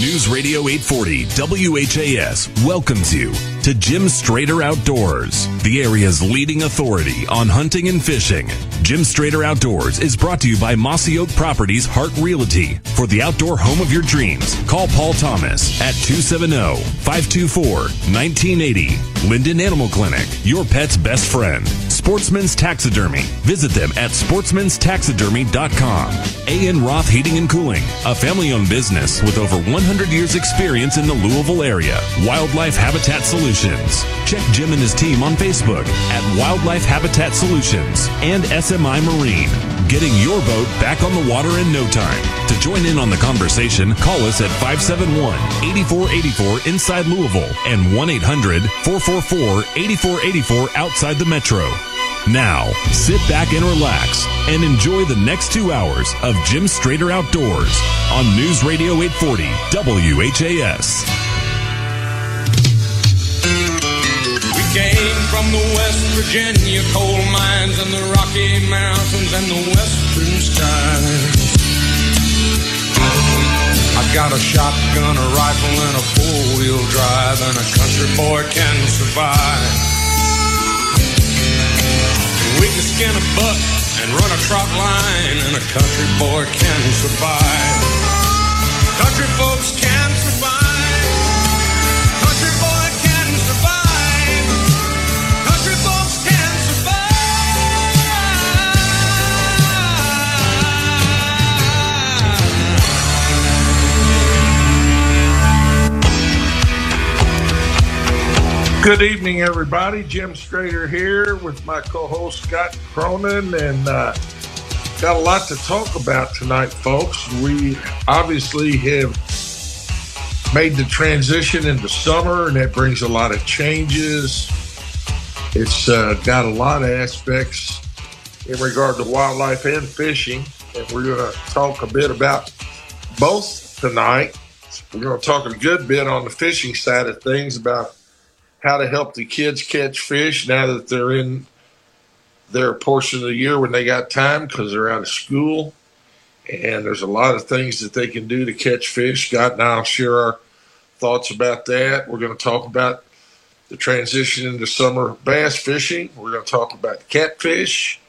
News Radio 840 WHAS welcomes you to Jim Strader Outdoors, the area's leading authority on hunting and fishing. Jim Strader Outdoors is brought to you by Mossy Oak Properties Heart Realty. For the outdoor home of your dreams, call Paul Thomas at 270-524-1980. Linden Animal Clinic, your pet's best friend. Sportsman's Taxidermy. Visit them at sportsmanstaxidermy.com. A.N. Roth Heating and Cooling, a family-owned business with over 100 years experience in the Louisville area. Wildlife Habitat Solutions. Check Jim and his team on Facebook at Wildlife Habitat Solutions and SMI Marine. Getting your boat back on the water in no time. To join in on the conversation, call us at 571-8484 inside Louisville and 1-800-444-8484 outside the metro. Now, sit back and relax and enjoy the next two hours of Jim Strader Outdoors on News Radio 840 WHAS. Came from the West Virginia coal mines and the Rocky Mountains and the western skies. I got a shotgun, a rifle, and a four-wheel drive, and a country boy can survive. We can skin a buck and run a trot line, and a country boy can survive. Country folks Good evening, everybody. Jim Strader here with my co-host Scott Cronin, and uh, got a lot to talk about tonight, folks. We obviously have made the transition into summer, and that brings a lot of changes. It's uh, got a lot of aspects in regard to wildlife and fishing, and we're going to talk a bit about both tonight. We're going to talk a good bit on the fishing side of things about how to help the kids catch fish now that they're in their portion of the year when they got time because they're out of school. And there's a lot of things that they can do to catch fish. Scott and I'll share our thoughts about that. We're going to talk about the transition into summer bass fishing. We're going to talk about catfish,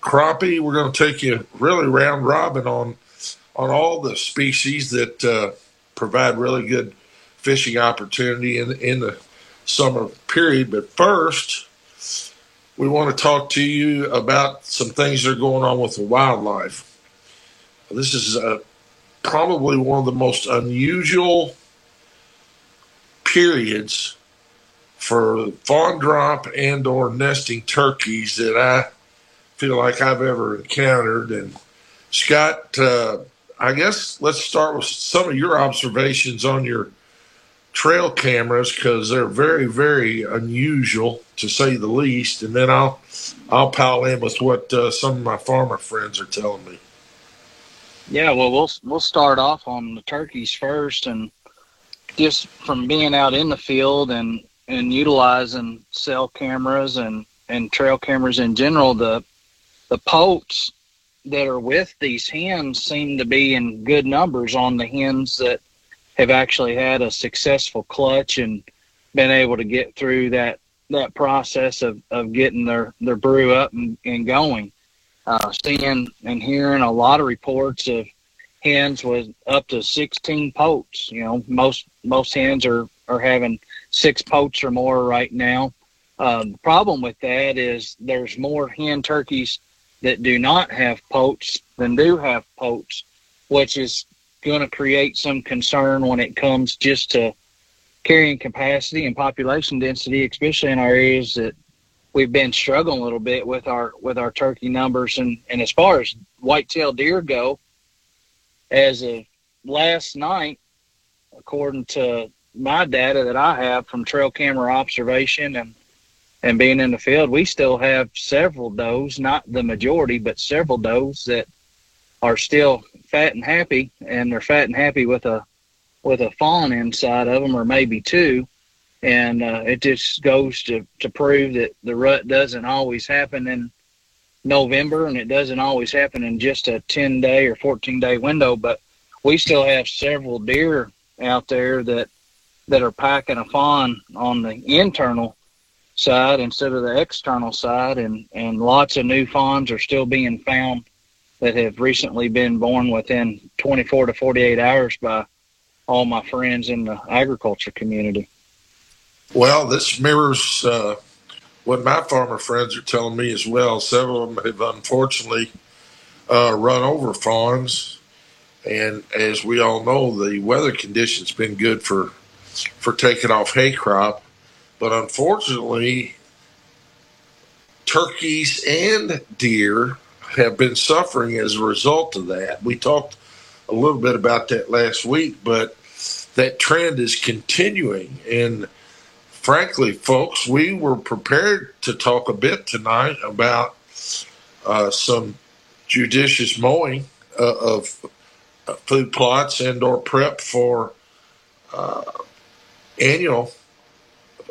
crappie. We're going to take you really round robin on on all the species that uh, provide really good fishing opportunity in in the summer period. But first, we want to talk to you about some things that are going on with the wildlife. This is uh, probably one of the most unusual periods for fawn drop and or nesting turkeys that I feel like I've ever encountered. And Scott, uh, I guess let's start with some of your observations on your trail cameras because they're very, very unusual to say the least. And then I'll I'll pile in with what uh, some of my farmer friends are telling me. Yeah, well, we'll we'll start off on the turkeys first, and just from being out in the field and and utilizing cell cameras and and trail cameras in general, the the poults that are with these hens seem to be in good numbers on the hens that have actually had a successful clutch and been able to get through that that process of, of getting their, their brew up and, and going. Uh, seeing and hearing a lot of reports of hens with up to 16 poults. You know, most most hens are, are having six poults or more right now. Um, the problem with that is there's more hen turkeys that do not have poults than do have poults, which is going to create some concern when it comes just to carrying capacity and population density, especially in our areas that we've been struggling a little bit with our with our turkey numbers. And and as far as whitetail deer go, as of last night, according to my data that I have from trail camera observation and and being in the field, we still have several does, not the majority, but several does that are still fat and happy, and they're fat and happy with a with a fawn inside of them, or maybe two. And uh, it just goes to, to prove that the rut doesn't always happen in November, and it doesn't always happen in just a 10 day or 14 day window. But we still have several deer out there that that are packing a fawn on the internal side instead of the external side, and and lots of new fawns are still being found that have recently been born within 24 to 48 hours by all my friends in the agriculture community. Well, this mirrors uh, what my farmer friends are telling me as well. Several of them have unfortunately uh, run over fawns, and as we all know, the weather conditions been good for for taking off hay crop, but unfortunately, turkeys and deer have been suffering as a result of that. We talked a little bit about that last week, but that trend is continuing. And frankly, folks, we were prepared to talk a bit tonight about uh, some judicious mowing uh, of uh, food plots and or prep for uh, annual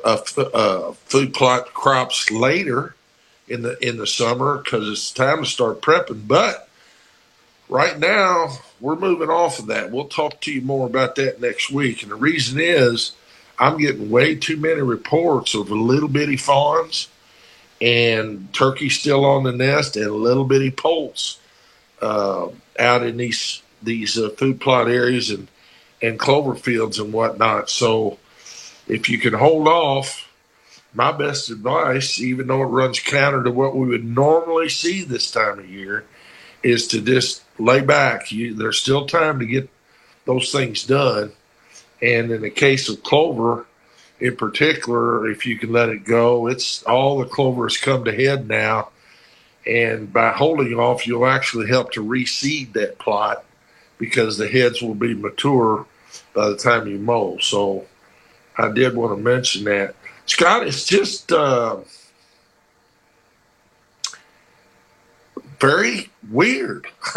uh, uh, food plot crops later in the in the summer because it's time to start prepping. But right now we're moving off of that. We'll talk to you more about that next week. And the reason is I'm getting way too many reports of little bitty fawns and turkeys still on the nest and little bitty poults uh, out in these these uh, food plot areas and and clover fields and whatnot. So if you can hold off my best advice, even though it runs counter to what we would normally see this time of year, is to just lay back. You, there's still time to get those things done. And in the case of clover, in particular, if you can let it go, it's all the clover has come to head now. And by holding off, you'll actually help to reseed that plot because the heads will be mature by the time you mow. So I did want to mention that. Scott, it's just uh, very weird.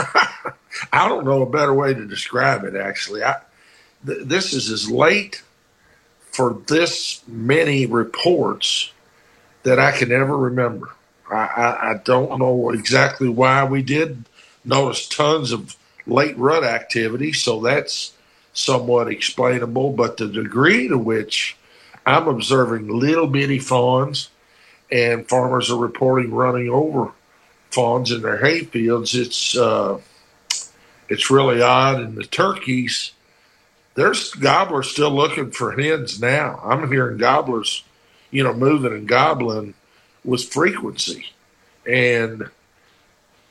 I don't know a better way to describe it. Actually, I, th- this is as late for this many reports that I can ever remember. I, I, I don't know exactly why we did notice tons of late rut activity, so that's somewhat explainable. But the degree to which I'm observing little bitty fawns, and farmers are reporting running over fawns in their hay fields. It's uh, it's really odd. And the turkeys, there's gobblers still looking for hens now. I'm hearing gobblers, you know, moving and gobbling with frequency. And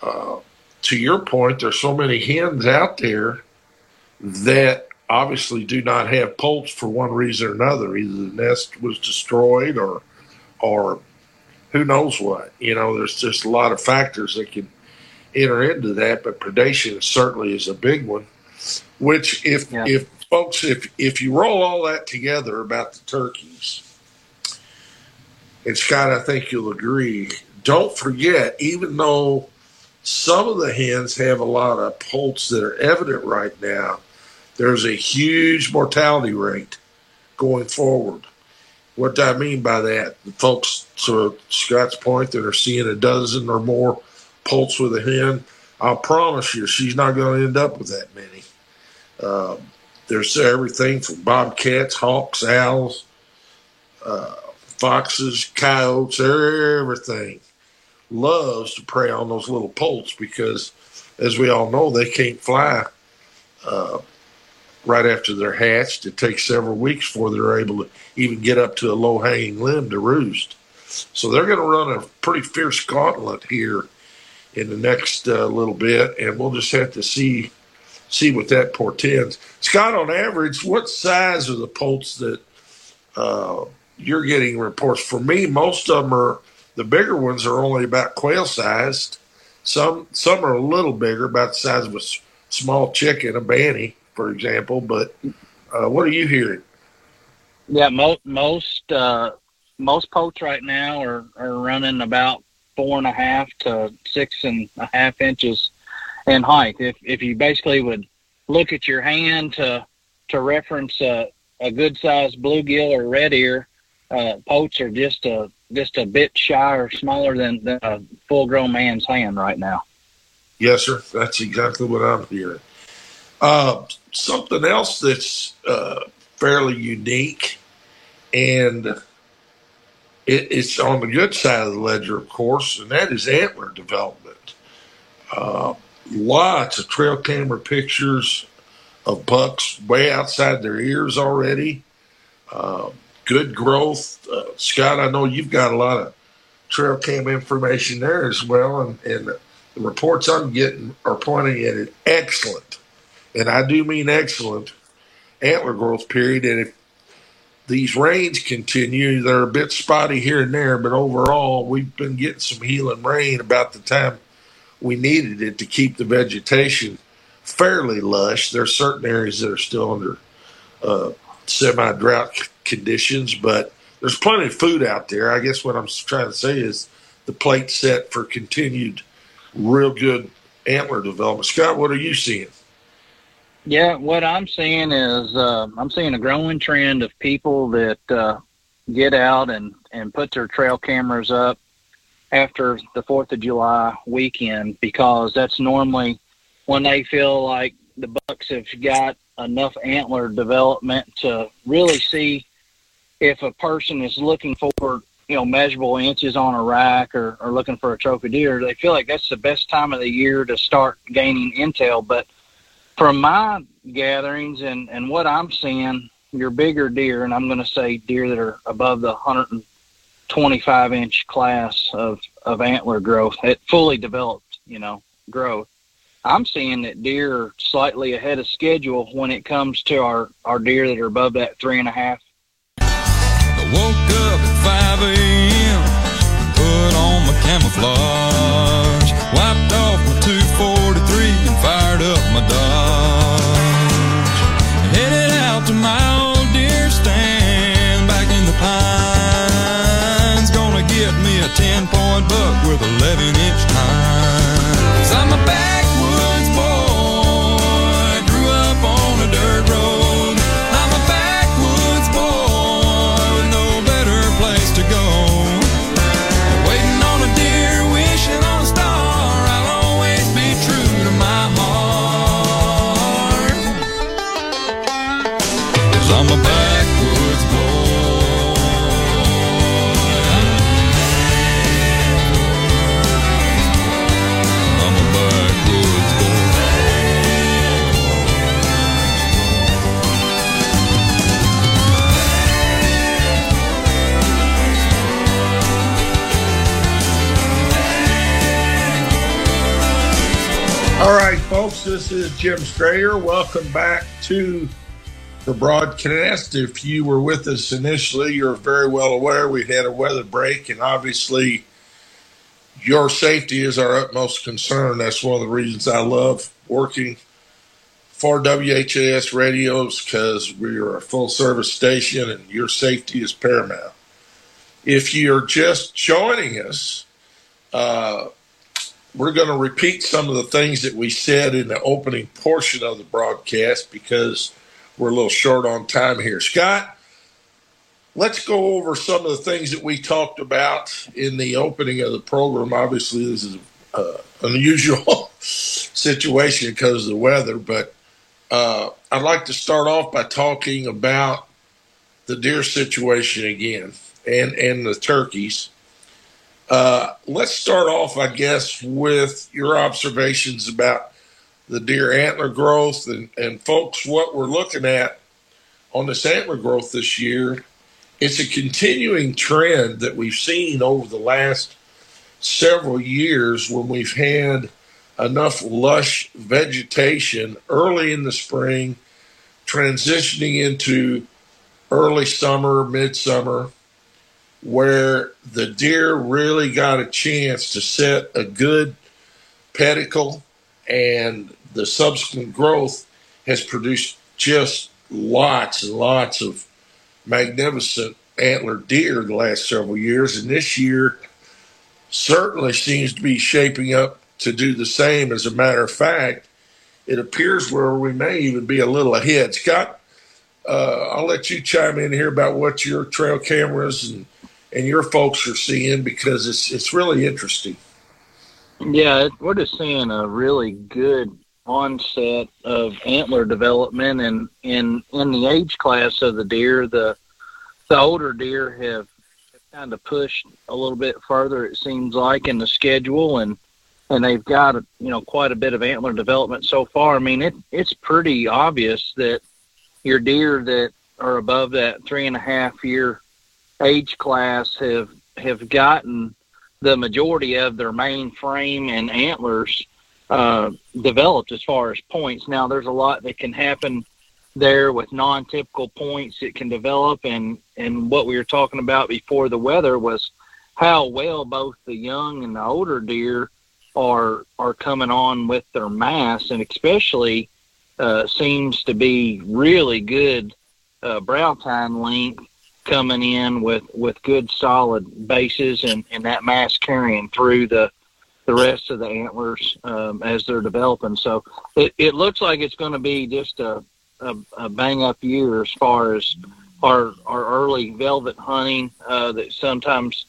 uh, to your point, there's so many hens out there that obviously do not have poults for one reason or another. Either the nest was destroyed or, or who knows what. You know, there's just a lot of factors that can enter into that, but predation certainly is a big one. Which, if yeah. if folks, if if you roll all that together about the turkeys, and Scott, I think you'll agree. Don't forget, even though some of the hens have a lot of poults that are evident right now, there's a huge mortality rate going forward. What do I mean by that? The folks, to Scott's point, that are seeing a dozen or more poults with a hen, I'll promise you she's not going to end up with that many. Uh, there's everything from bobcats, hawks, owls, uh, foxes, coyotes, everything loves to prey on those little poults because, as we all know, they can't fly uh, right after they're hatched. It takes several weeks before they're able to even get up to a low hanging limb to roost. So they're going to run a pretty fierce gauntlet here in the next uh, little bit, and we'll just have to see see what that portends. Scott, on average, what size are the poults that uh, you're getting reports? For me, most of them are the bigger ones are only about quail sized. Some some are a little bigger, about the size of a small chicken, a banty for example. But Uh, what are you hearing? Yeah, most most uh, most poults right now are, are running about four and a half to six and a half inches in height. If if you basically would look at your hand to to reference a, a good sized bluegill or red ear, uh, poults are just a just a bit shy or smaller than, than a full grown man's hand right now. Yes, sir. That's exactly what I'm hearing. Uh, something else that's uh, fairly unique, and it, it's on the good side of the ledger, of course, and that is antler development. Uh, lots of trail camera pictures of bucks way outside their ears already. Uh, good growth. Uh, Scott, I know you've got a lot of trail cam information there as well, and, and the reports I'm getting are pointing at an excellent, and I do mean excellent, antler growth period. And if these rains continue, they're a bit spotty here and there, but overall, we've been getting some healing rain about the time we needed it to keep the vegetation fairly lush. There are certain areas that are still under uh, semi drought conditions, but there's plenty of food out there. I guess what I'm trying to say is the plate set for continued real good antler development. Scott, what are you seeing? Yeah, what I'm seeing is uh, I'm seeing a growing trend of people that uh, get out and, and put their trail cameras up after the 4th of July weekend because that's normally when they feel like the bucks have got enough antler development to really see if a person is looking for you know measurable inches on a rack or, or looking for a trophy deer. They feel like that's the best time of the year to start gaining intel but from my gatherings and and what i'm seeing your bigger deer and i'm going to say deer that are above the 125 inch class of of antler growth it fully developed you know growth I'm seeing that deer are slightly ahead of schedule when it comes to our, our deer that are above that three and a half. I woke up at 5 a.m. with 11 inch tines. I'm a backwoods boy. Grew up on a dirt road. I'm a backwoods boy with no better place to go. Waiting on a deer, wishing on a star. I'll always be true to my heart. Cause I'm a this is Jim Strader. Welcome back to the broadcast. If you were with us initially, you're very well aware we had a weather break, and obviously, your safety is our utmost concern. That's one of the reasons I love working for WHAS radios because we are a full service station and your safety is paramount. If you're just joining us, uh, we're going to repeat some of the things that we said in the opening portion of the broadcast because we're a little short on time here. Scott, let's go over some of the things that we talked about in the opening of the program. Obviously, this is uh, an unusual situation because of the weather, but uh, I'd like to start off by talking about the deer situation again and, and the turkeys. Uh, let's start off, I guess, with your observations about the deer antler growth. And, and folks, what we're looking at on this antler growth this year, it's a continuing trend that we've seen over the last several years when we've had enough lush vegetation early in the spring, transitioning into early summer, midsummer where the deer really got a chance to set a good pedicle and the subsequent growth has produced just lots and lots of magnificent antler deer the last several years, and this year certainly seems to be shaping up to do the same. As a matter of fact, it appears where we may even be a little ahead. Scott, uh, I'll let you chime in here about what your trail cameras and, and your folks are seeing because it's it's really interesting. Yeah, we're just seeing a really good onset of antler development, and in in the age class of the deer, the the older deer have kind of pushed a little bit further. It seems like in the schedule, and and they've got you know quite a bit of antler development so far. I mean, it it's pretty obvious that your deer that are above that three and a half year age class have have gotten the majority of their main frame and antlers uh, developed as far as points. Now, there's a lot that can happen there with non-typical points that can develop, and and what we were talking about before the weather was how well both the young and the older deer are are coming on with their mass, and especially uh, seems to be really good uh, brow tine length coming in with with good solid bases and and that mass carrying through the the rest of the antlers um, as they're developing. So it, it looks like it's going to be just a, a, a bang up year as far as our our early velvet hunting uh, that sometimes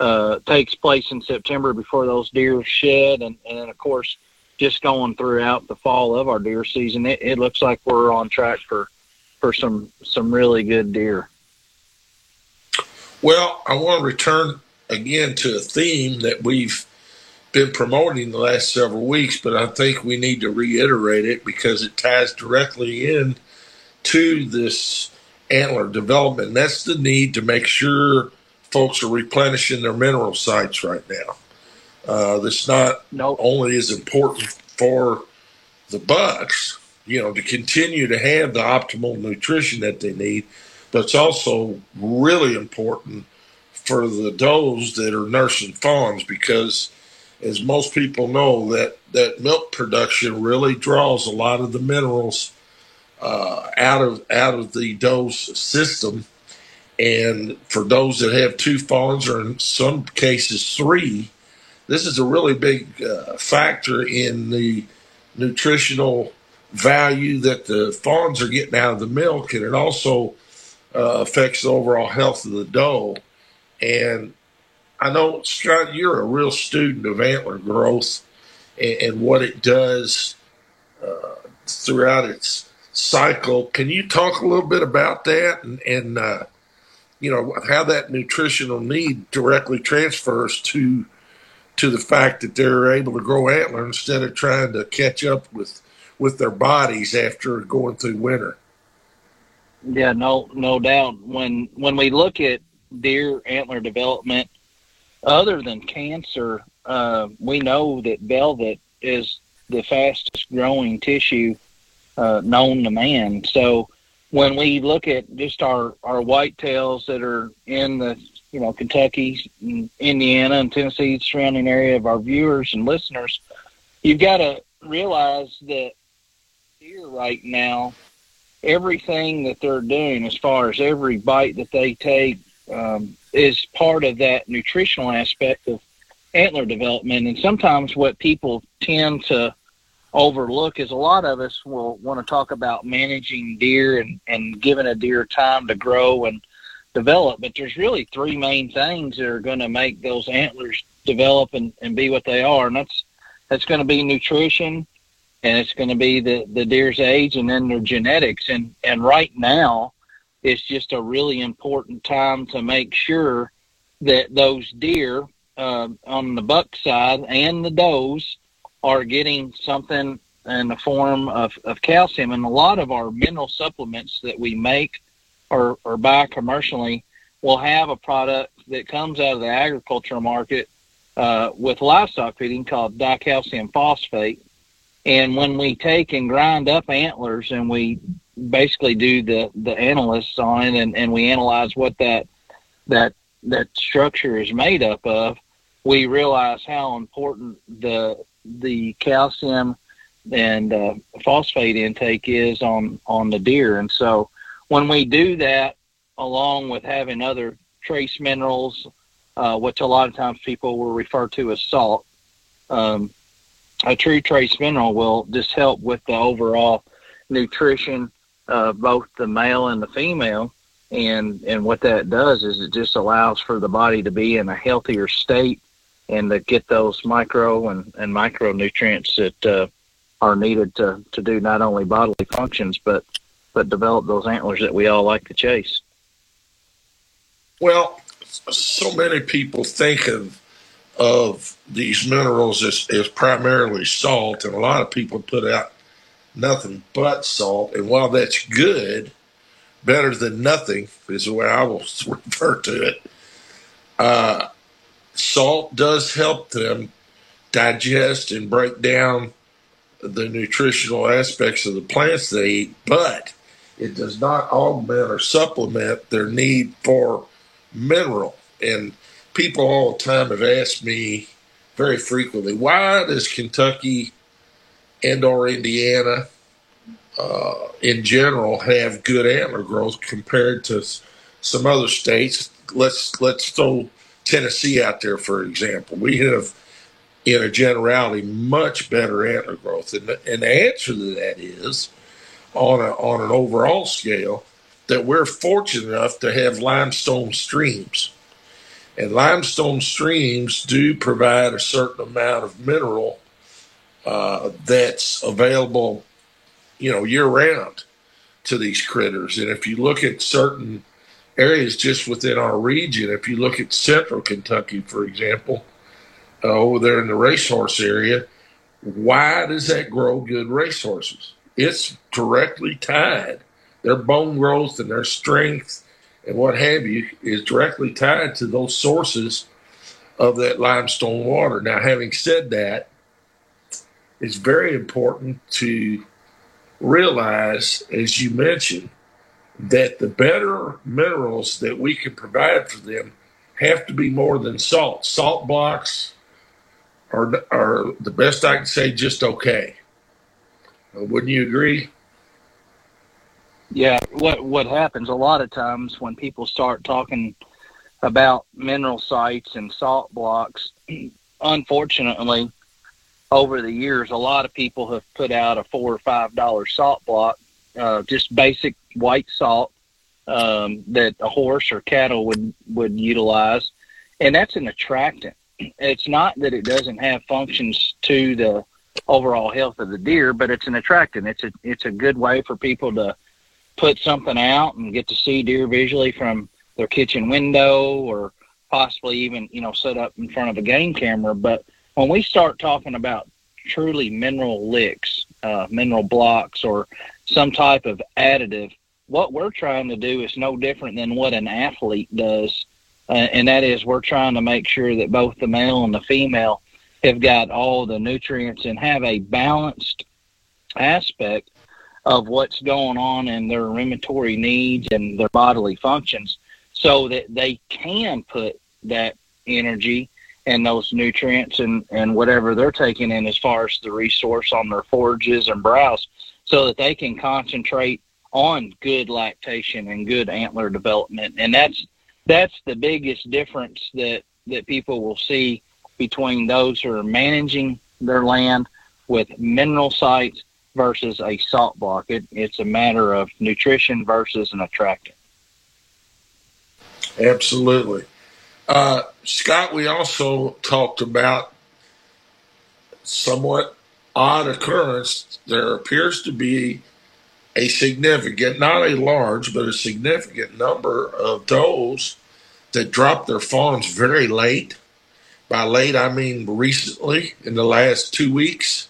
uh, takes place in September before those deer shed, and, and then of course just going throughout the fall of our deer season. It, it looks like we're on track for for some some really good deer. Well, I want to return again to a theme that we've been promoting the last several weeks, but I think we need to reiterate it because it ties directly in to this antler development. And that's the need to make sure folks are replenishing their mineral sites right now. Uh, that's not nope. only is important for the bucks, you know, to continue to have the optimal nutrition that they need, it's also really important for the does that are nursing fawns because, as most people know, that that milk production really draws a lot of the minerals uh, out of out of the doe's system. And for those that have two fawns, or in some cases three, this is a really big uh, factor in the nutritional value that the fawns are getting out of the milk, and it also uh, affects the overall health of the doe. And I know, Scott, you're a real student of antler growth and, and what it does uh, throughout its cycle. Can you talk a little bit about that and, and uh, you know, how that nutritional need directly transfers to to the fact that they're able to grow antler instead of trying to catch up with with their bodies after going through winter. Yeah, no, no doubt. When when we look at deer antler development, other than cancer, uh, we know that velvet is the fastest growing tissue uh, known to man. So when we look at just our our whitetails that are in the you know Kentucky, Indiana, and Tennessee surrounding area of our viewers and listeners, you've got to realize that here right now, everything that they're doing, as far as every bite that they take, um, is part of that nutritional aspect of antler development. And sometimes what people tend to overlook is a lot of us will want to talk about managing deer and, and giving a deer time to grow and develop. But there's really three main things that are going to make those antlers develop and, and be what they are. And that's, that's going to be nutrition and it's going to be the, the deer's age and then their genetics. And, and right now it's just a really important time to make sure that those deer uh, on the buck side and the does are getting something in the form of, of calcium. And a lot of our mineral supplements that we make or, or buy commercially will have a product that comes out of the agricultural market uh, with livestock feeding called dicalcium phosphate. And when we take and grind up antlers and we basically do the, the analysts on it and, and we analyze what that that that structure is made up of, we realize how important the the calcium and uh, phosphate intake is on on the deer. And so when we do that, along with having other trace minerals, uh, which a lot of times people will refer to as salt, um, a true trace mineral will just help with the overall nutrition of both the male and the female. And, and what that does is it just allows for the body to be in a healthier state and to get those micro and, and micronutrients that uh, are needed to, to do not only bodily functions, but, but develop those antlers that we all like to chase. Well, so many people think of of these minerals is, as primarily salt, and a lot of people put out nothing but salt. And while that's good, better than nothing is the way I will refer to it. Uh, salt does help them digest and break down the nutritional aspects of the plants they eat, but it does not augment or supplement their need for mineral. And people all the time have asked me very frequently, why does Kentucky and or Indiana uh, in general have good antler growth compared to some other states? Let's let's throw Tennessee out there for example. We have, in a generality, much better antler growth, and the, and the answer to that is, on a on an overall scale, that we're fortunate enough to have limestone streams and limestone streams do provide a certain amount of mineral uh, that's available, you know, year round to these critters. And if you look at certain areas just within our region, if you look at central Kentucky, for example, uh, over there in the racehorse area, why does that grow good racehorses? It's directly tied. Their bone growth and their strength and what have you is directly tied to those sources of that limestone water. Now, having said that, it's very important to realize, as you mentioned, that the better minerals that we can provide for them have to be more than salt. Salt blocks are, are the best I can say, just okay. Wouldn't you agree? Yeah, what what happens a lot of times when people start talking about mineral sites and salt blocks, unfortunately, over the years, a lot of people have put out a four or five dollar salt block, uh, just basic white salt um, that a horse or cattle would would utilize, and that's an attractant. It's not that it doesn't have functions to the overall health of the deer, but it's an attractant. It's a it's a good way for people to put something out and get to see deer visually from their kitchen window or possibly even, you know, set up in front of a game camera. But when we start talking about truly mineral licks, uh, mineral blocks, or some type of additive, what we're trying to do is no different than what an athlete does. Uh, and that is we're trying to make sure that both the male and the female have got all the nutrients and have a balanced aspect of what's going on in their rudimentary needs and their bodily functions so that they can put that energy and those nutrients and, and whatever they're taking in as far as the resource on their forages and browse so that they can concentrate on good lactation and good antler development. And that's that's the biggest difference that, that people will see between those who are managing their land with mineral sites versus a salt block. It, it's a matter of nutrition versus an attractant. Absolutely. Uh, Scott, we also talked about somewhat odd occurrence. There appears to be a significant, not a large, but a significant number of those that drop their fawns very late. By late, I mean recently, in the last two weeks.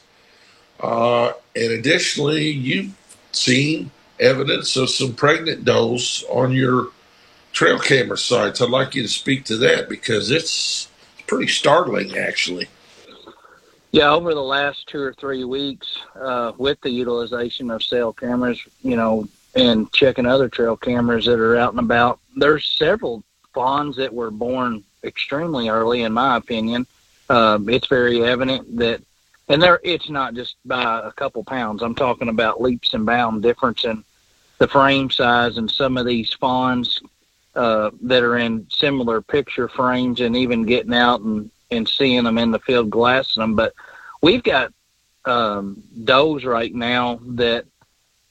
Uh, and additionally, you've seen evidence of some pregnant does on your trail camera sites. I'd like you to speak to that because it's pretty startling, actually. Yeah, over the last two or three weeks, uh, with the utilization of cell cameras, you know, and checking other trail cameras that are out and about, there's several fawns that were born extremely early, in my opinion. Uh, it's very evident that and there it's not just by a couple pounds. I'm talking about leaps and bound difference in the frame size and some of these fawns uh, that are in similar picture frames, and even getting out and and seeing them in the field, glassing them. But we've got um, does right now that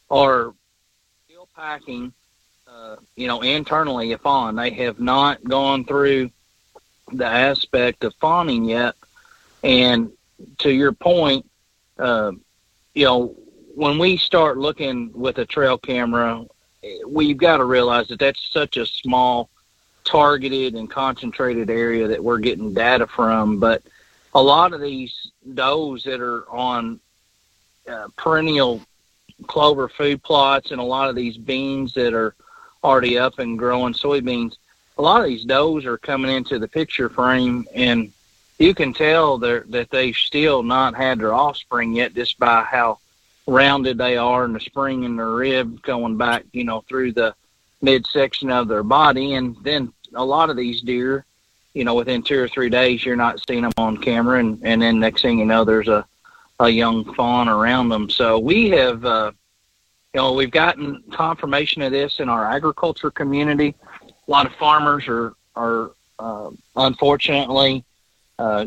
are still packing, uh, you know, internally a fawn. They have not gone through the aspect of fawning yet. And to your point, uh, you know, when we start looking with a trail camera, we've got to realize that that's such a small, targeted and concentrated area that we're getting data from. But a lot of these does that are on uh, perennial clover food plots and a lot of these beans that are already up and growing soybeans, a lot of these does are coming into the picture frame and you can tell that they've still not had their offspring yet just by how rounded they are in the spring in their rib going back, you know, through the midsection of their body. And then a lot of these deer, you know, within two or three days, you're not seeing them on camera. And, and then next thing you know, there's a, a young fawn around them. So we have, uh, you know, we've gotten confirmation of this in our agriculture community. A lot of farmers are, are, uh, unfortunately, uh,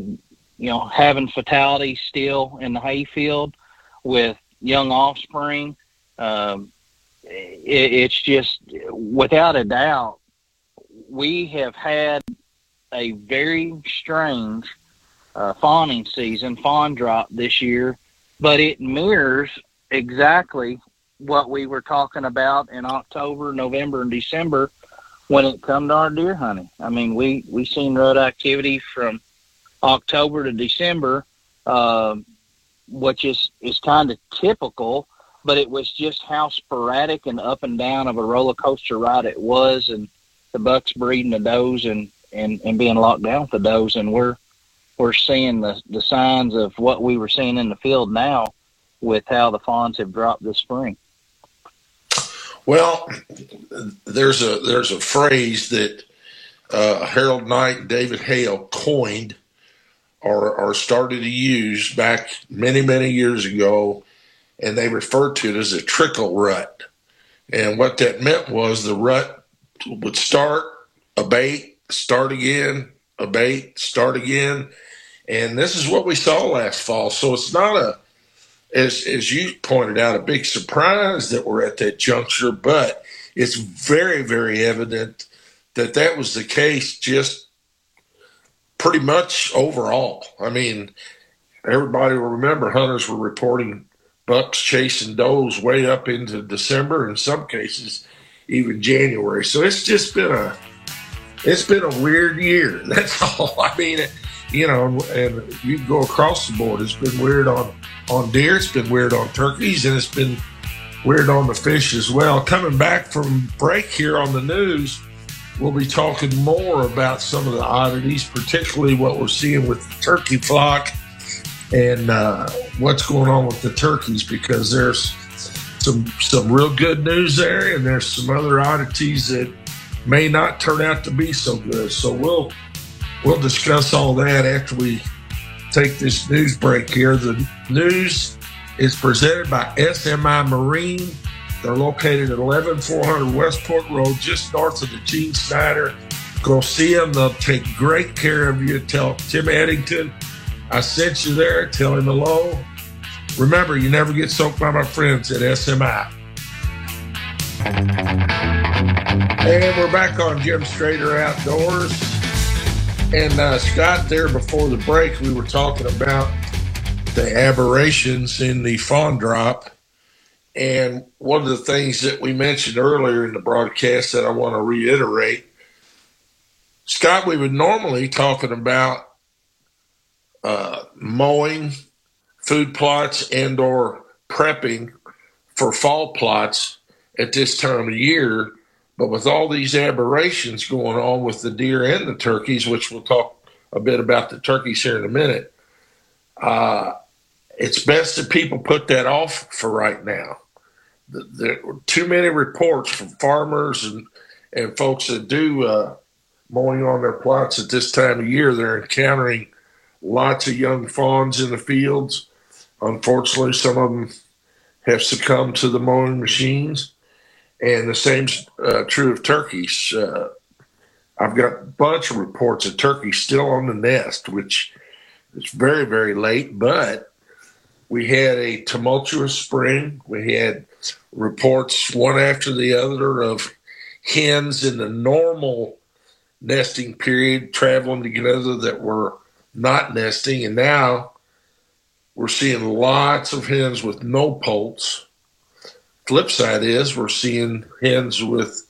you know, having fatalities still in the hayfield with young offspring. Um, it, it's just without a doubt, we have had a very strange uh, fawning season, fawn drop this year, but it mirrors exactly what we were talking about in October, November, and December when it come to our deer hunting. I mean, we we seen rut activity from October to December. Uh, which is is kind of typical, but it was just how sporadic and up and down of a roller coaster ride it was, and the bucks breeding the does and and and being locked down with the does, and we're we're seeing the the signs of what we were seeing in the field now with how the fawns have dropped this spring. Well, there's a there's a phrase that uh, Harold Knight and David Hale coined or, or started to use back many, many years ago, and they referred to it as a trickle rut. And what that meant was the rut would start, abate, start again, abate, start again. And this is what we saw last fall. So it's not a, as, as you pointed out, a big surprise that we're at that juncture, but it's very, very evident that that was the case just pretty much overall. I mean, everybody will remember hunters were reporting bucks chasing does way up into December, in some cases even January. So it's just been a it's been a weird year. That's all. I mean, you know, and you go across the board. It's been weird on on deer. It's been weird on turkeys, and it's been weird on the fish as well. Coming back from break here on the news We'll be talking more about some of the oddities, particularly what we're seeing with the turkey flock and uh, what's going on with the turkeys, because there's some some real good news there, and there's some other oddities that may not turn out to be so good. So we'll we'll discuss all that after we take this news break here. The news is presented by SMI Marine they're located at 11400 Westport Road, just north of the Gene Snyder. Go see them. They'll take great care of you. Tell Tim Eddington I sent you there. Tell him hello. Remember, you never get soaked by my friends at SMI. And we're back on Jim Strader Outdoors. And uh, Scott, there before the break, we were talking about the aberrations in the fawn drop and one of the things that we mentioned earlier in the broadcast that I want to reiterate, Scott, we would normally talking about uh, mowing, food plots, and or prepping for fall plots at this time of year. But with all these aberrations going on with the deer and the turkeys, which we'll talk a bit about the turkeys here in a minute, uh, it's best that people put that off for right now there were too many reports from farmers and, and folks that do uh, mowing on their plots at this time of year. They're encountering lots of young fawns in the fields. Unfortunately, some of them have succumbed to the mowing machines. And the same's uh, true of turkeys. Uh, I've got a bunch of reports of turkeys still on the nest, which is very, very late, but we had a tumultuous spring. We had reports one after the other of hens in the normal nesting period traveling together that were not nesting. And now we're seeing lots of hens with no poults. Flip side is we're seeing hens with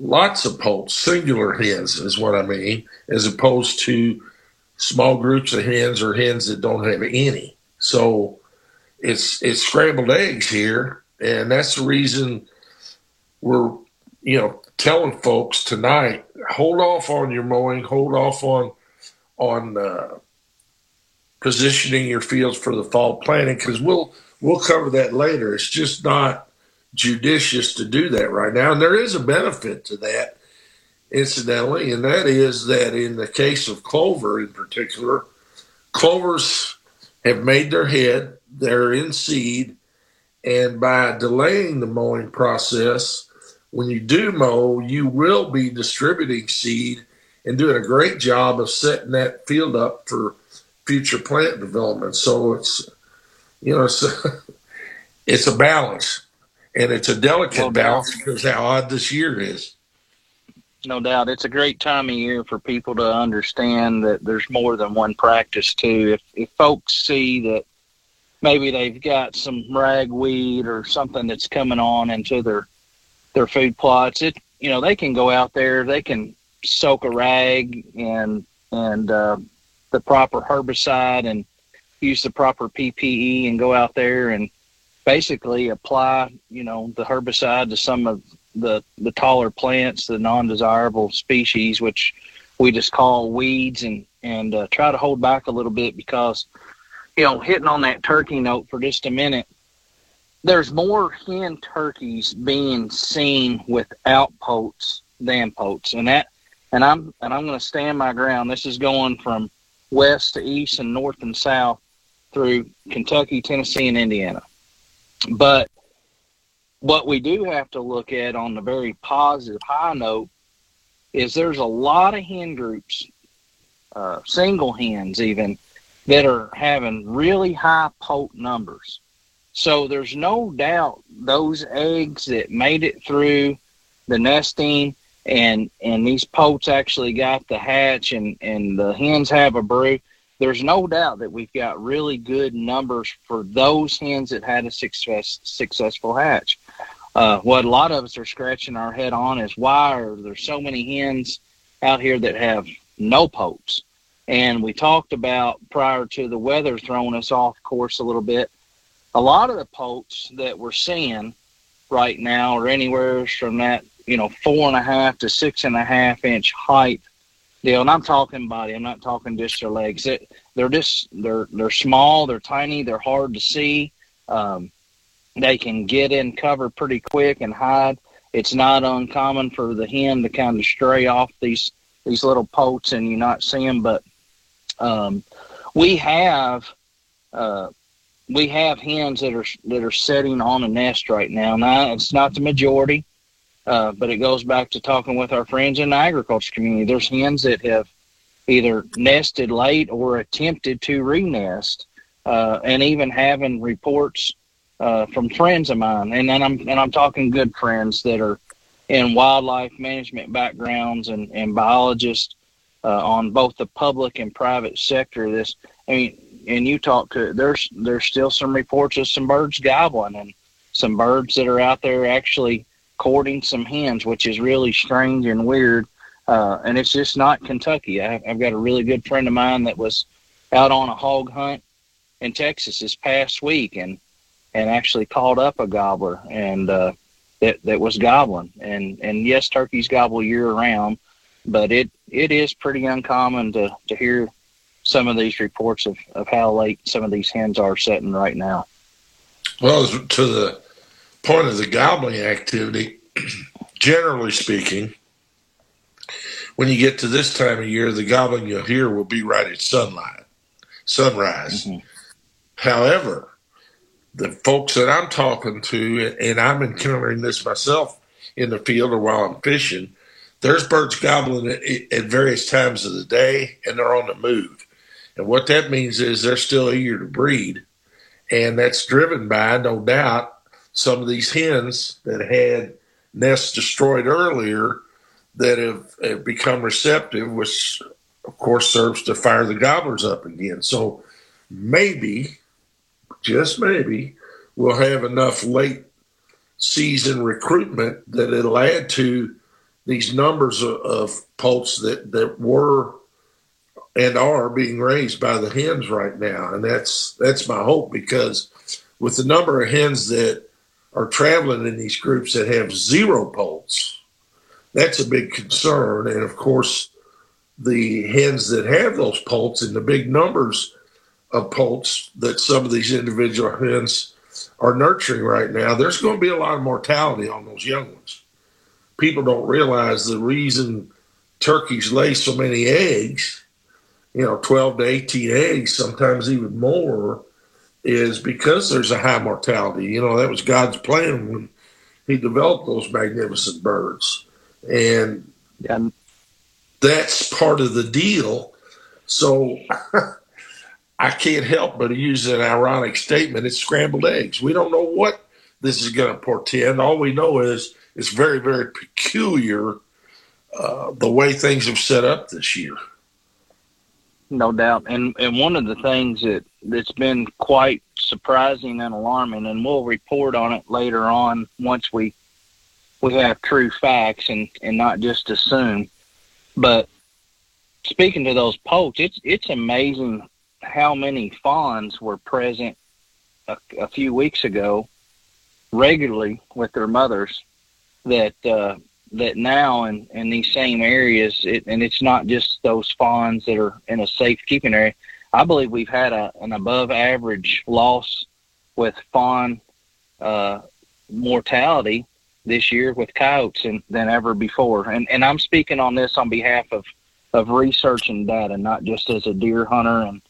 lots of poults, singular hens is what I mean, as opposed to small groups of hens or hens that don't have any. So it's it's scrambled eggs here, and that's the reason we're you know telling folks tonight hold off on your mowing, hold off on on uh, positioning your fields for the fall planting because we'll we'll cover that later. It's just not judicious to do that right now, and there is a benefit to that, incidentally, and that is that in the case of clover in particular, clovers have made their head, they're in seed, and by delaying the mowing process, when you do mow, you will be distributing seed and doing a great job of setting that field up for future plant development. So it's you know it's a, it's a balance, and it's a delicate no balance because how odd this year is. No doubt, it's a great time of year for people to understand that there's more than one practice too. If if folks see that maybe they've got some ragweed or something that's coming on into their their food plots, it you know they can go out there, they can soak a rag and and uh, the proper herbicide and use the proper PPE and go out there and basically apply, you know, the herbicide to some of the the taller plants, the non-desirable species, which we just call weeds, and and uh, try to hold back a little bit because, you know, hitting on that turkey note for just a minute, there's more hen turkeys being seen without poults than poults, and that, and I'm and I'm going to stand my ground. This is going from west to east and north and south through Kentucky, Tennessee, and Indiana. But what we do have to look at on the very positive high note is there's a lot of hen groups, uh, single hens even, that are having really high poult numbers. So there's no doubt those eggs that made it through the nesting and and these poults actually got the hatch and and the hens have a brood there's no doubt that we've got really good numbers for those hens that had a success successful hatch uh, what a lot of us are scratching our head on is why are there so many hens out here that have no poults and we talked about prior to the weather throwing us off course a little bit a lot of the poults that we're seeing right now are anywhere from that you know, four and a half to six and a half inch height deal. And I'm talking body. I'm not talking just their legs. It, they're just they're they're small. They're tiny. They're hard to see. Um, they can get in cover pretty quick and hide. It's not uncommon for the hen to kind of stray off these these little poults and you not see them. But um, we have uh, we have hens that are that are setting on a nest right now. Now it's not the majority. Uh, but it goes back to talking with our friends in the agriculture community. There's hens that have either nested late or attempted to renest, uh, and even having reports uh, from friends of mine, and then I'm and I'm talking good friends that are in wildlife management backgrounds and and biologists uh, on both the public and private sector. This, I mean, and you talk to there's there's still some reports of some birds gobbling and some birds that are out there actually courting some hens, which is really strange and weird. Uh, and it's just not Kentucky. I, I've got a really good friend of mine that was out on a hog hunt in Texas this past week and and actually called up a gobbler and uh, that that was gobbling. And and yes, turkeys gobble year round, but it it is pretty uncommon to to hear some of these reports of, of how late some of these hens are setting right now. Well, to the point of the gobbling activity, generally speaking, when you get to this time of year, the gobbling you'll hear will be right at sunlight, sunrise. Mm-hmm. However, the folks that I'm talking to, and I'm encountering this myself in the field or while I'm fishing, there's birds gobbling at, at various times of the day and they're on the move. And what that means is they're still eager to breed. And that's driven by, no doubt, some of these hens that had nests destroyed earlier that have, have become receptive, which of course serves to fire the gobblers up again. So maybe, just maybe, we'll have enough late season recruitment that it'll add to these numbers of, poults that, that were and are being raised by the hens right now. And that's that's my hope because with the number of hens that are traveling in these groups that have zero poults, that's a big concern. And of course, the hens that have those poults and the big numbers of poults that some of these individual hens are nurturing right now, there's going to be a lot of mortality on those young ones. People don't realize the reason turkeys lay so many eggs, you know, 12 to 18 eggs, sometimes even more, is because there's a high mortality. You know, that was God's plan when He developed those magnificent birds. And yeah. that's part of the deal. So I can't help but use an ironic statement. It's scrambled eggs. We don't know what this is going to portend. All we know is it's very, very peculiar uh, the way things have set up this year. No doubt, and and one of the things that that's been quite surprising and alarming, and we'll report on it later on once we we have true facts and and not just assume. But speaking to those poults, it's it's amazing how many fawns were present a, a few weeks ago regularly with their mothers that uh, that now in, in these same areas it, and it's not just those fawns that are in a safe keeping area i believe we've had a, an above average loss with fawn uh, mortality this year with coyotes and, than ever before and and i'm speaking on this on behalf of of research and data not just as a deer hunter and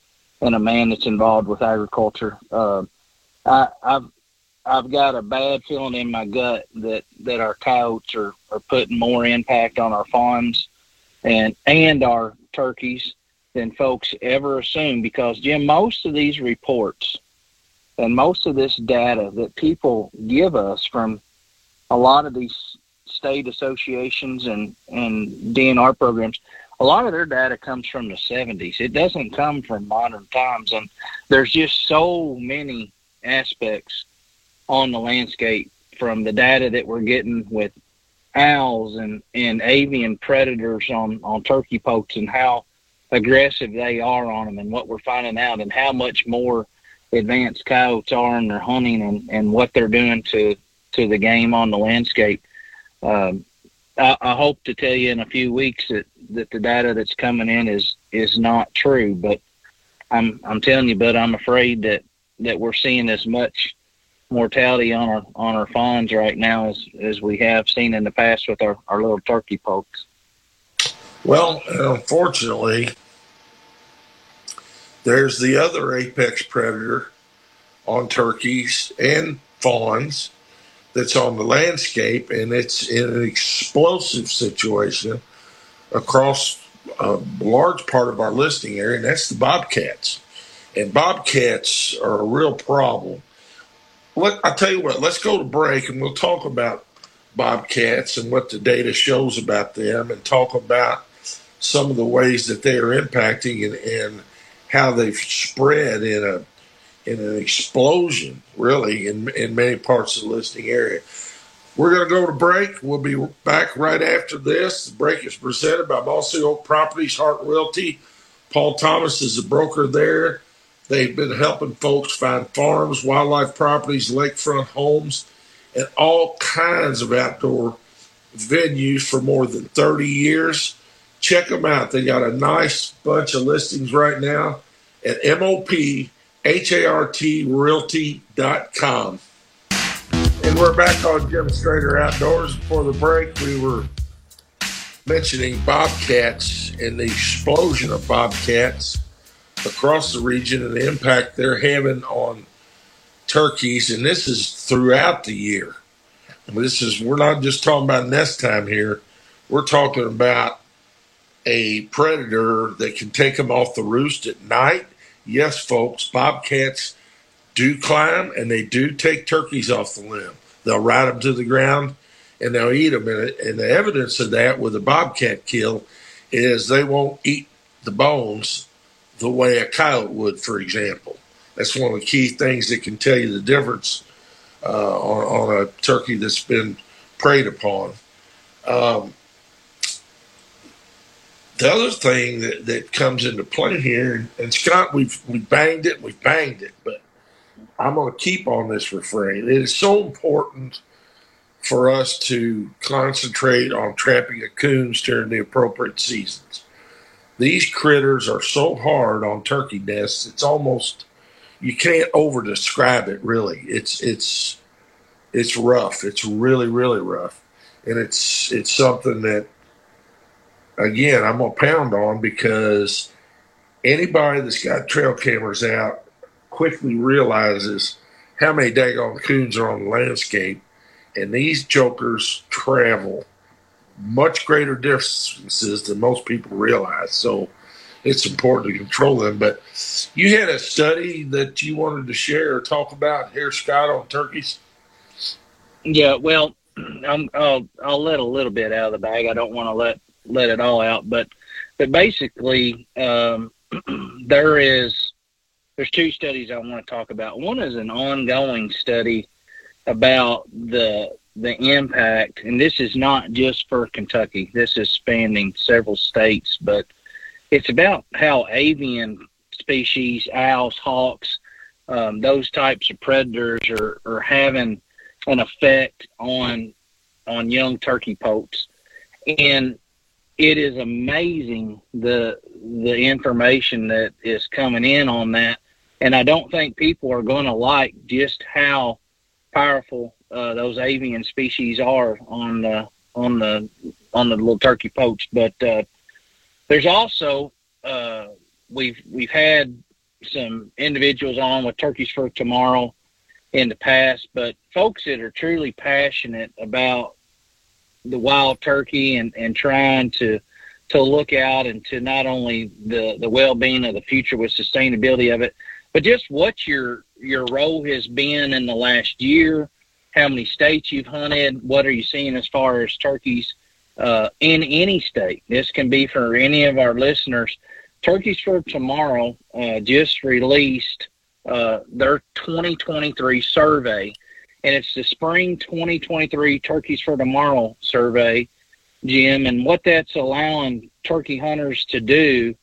and a man that's involved with agriculture. Uh, I, I've I've got a bad feeling in my gut that that our coyotes are, are putting more impact on our fawns and and our turkeys than folks ever assume because Jim, most of these reports and most of this data that people give us from a lot of these state associations and and DNR programs, a lot of their data comes from the 70s. It doesn't come from modern times. And there's just so many aspects on the landscape from the data that we're getting with owls and, and avian predators on, on turkey poults and how aggressive they are on them and what we're finding out and how much more advanced coyotes are in their hunting and, and what they're doing to, to the game on the landscape. Um, I, I hope to tell you in a few weeks that, that the data that's coming in is is not true. But I'm I'm telling you, but I'm afraid that that we're seeing as much mortality on our on our fawns right now as as we have seen in the past with our our little turkey poults. Well, unfortunately, there's the other apex predator on turkeys and fawns that's on the landscape, and it's in an explosive situation across a large part of our listing area, and that's the bobcats. And bobcats are a real problem. Let, I tell you what, let's go to break and we'll talk about bobcats and what the data shows about them and talk about some of the ways that they are impacting and, and how they've spread in a in an explosion, really, in, in many parts of the listing area. We're going to go to break. We'll be back right after this. The break is presented by Mossy Oak Properties, Heart Realty. Paul Thomas is a broker there. They've been helping folks find farms, wildlife properties, lakefront homes, and all kinds of outdoor venues for more than 30 years. Check them out. They got a nice bunch of listings right now at MOP hartrealty.com. And we're back on Jim Strader Outdoors. Before the break, we were mentioning bobcats and the explosion of bobcats across the region and the impact they're having on turkeys. And this is throughout the year. this is we're not just talking about nest time here. We're talking about a predator that can take them off the roost at night. Yes, folks, bobcats do climb and they do take turkeys off the limb. They'll ride them to the ground and they'll eat them. And, and the evidence of that with a bobcat kill is they won't eat the bones the way a coyote would, for example. That's one of the key things that can tell you the difference uh, on, on, a turkey that's been preyed upon. Um, the other thing that, that comes into play here, and, Scott, we've we banged it, we've banged it, but I'm going to keep on this refrain. It is so important for us to concentrate on trapping a coons during the appropriate seasons. These critters are so hard on turkey nests; it's almost you can't over describe it. Really, it's it's it's rough. It's really really rough, and it's it's something that again I'm gonna pound on because anybody that's got trail cameras out quickly realizes how many daggone coons are on the landscape, and these jokers travel much greater distances than most people realize. So it's important to control them. But you had a study that you wanted to share or talk about here, Scott, on turkeys. Yeah, well, I'm, I'll I'll let a little bit out of the bag. I don't want to let let it all out, but but basically, um, there is there's two studies I want to talk about. One is an ongoing study about the the impact, and this is not just for Kentucky. This is spanning several states, but it's about how avian species, owls, hawks, um, those types of predators are, are having an effect on on young turkey poults, and it is amazing the the information that is coming in on that. And I don't think people are going to like just how powerful uh, those avian species are on the on the on the little turkey poach. But uh, there's also uh, we've we've had some individuals on with Turkeys for Tomorrow in the past, but folks that are truly passionate about the wild turkey and, and trying to to look out and to not only the, the well being of the future with sustainability of it, but just what your your role has been in the last year, how many states you've hunted, what are you seeing as far as turkeys uh, in any state. This can be for any of our listeners. Turkeys for Tomorrow uh, just released uh, their 2023 survey, and it's the spring 2023 Turkeys for Tomorrow survey, Jim. And what that's allowing turkey hunters to do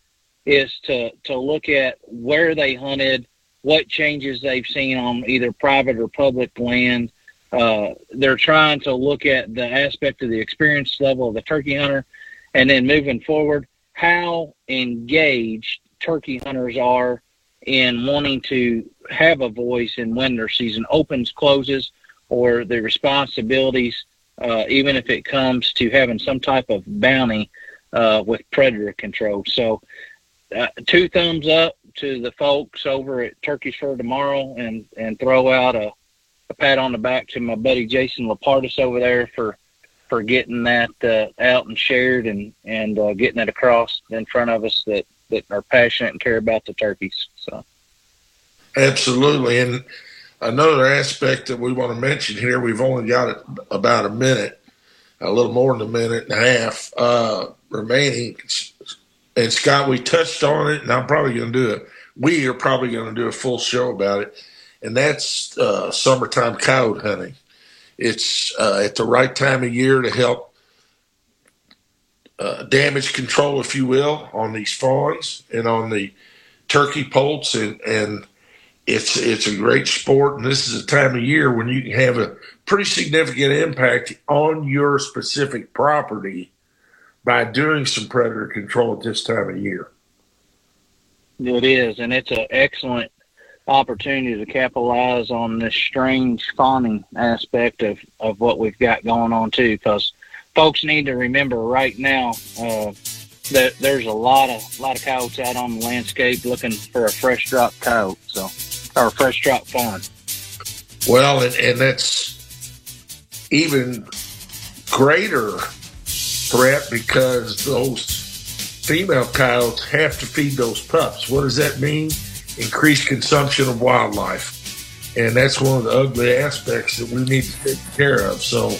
is to, to look at where they hunted, what changes they've seen on either private or public land, uh, they're trying to look at the aspect of the experience level of the turkey hunter, and then moving forward, how engaged turkey hunters are in wanting to have a voice in when their season opens, closes, or the responsibilities, uh, even if it comes to having some type of bounty uh, with predator control. So, uh, two thumbs up to the folks over at Turkeys for Tomorrow, and and throw out a a pat on the back to my buddy Jason Lapardis over there for for getting that uh, out and shared and and uh, getting it across in front of us that that are passionate and care about the turkeys. So, absolutely, and another aspect that we want to mention here, we've only got about a minute, a little more than a minute and a half uh, remaining. And Scott, we touched on it, and I'm probably going to do it. We are probably going to do a full show about it and that's uh, summertime coyote hunting. It's uh, at the right time of year to help uh, damage control, if you will, on these fawns and on the turkey poults, and, and it's it's a great sport. And this is a time of year when you can have a pretty significant impact on your specific property by doing some predator control at this time of year. It is, and it's an excellent opportunity to capitalize on this strange fawning aspect of, of what we've got going on too because folks need to remember right now uh, that there's a lot of lot of coyotes out on the landscape looking for a fresh drop coyote so or a fresh drop fawn well and, and that's even greater threat because those female coyotes have to feed those pups. What does that mean? Increased consumption of wildlife. And that's one of the ugly aspects that we need to take care of. So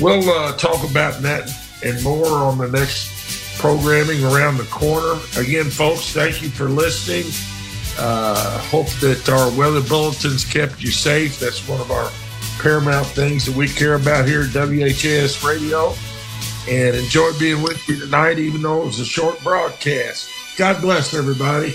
we'll uh, talk about that and more on the next programming around the corner. Again, folks, thank you for listening. Uh, hope that our weather bulletins kept you safe. That's one of our paramount things that we care about here at WHAS Radio. And enjoy being with you tonight, even though it was a short broadcast. God bless everybody.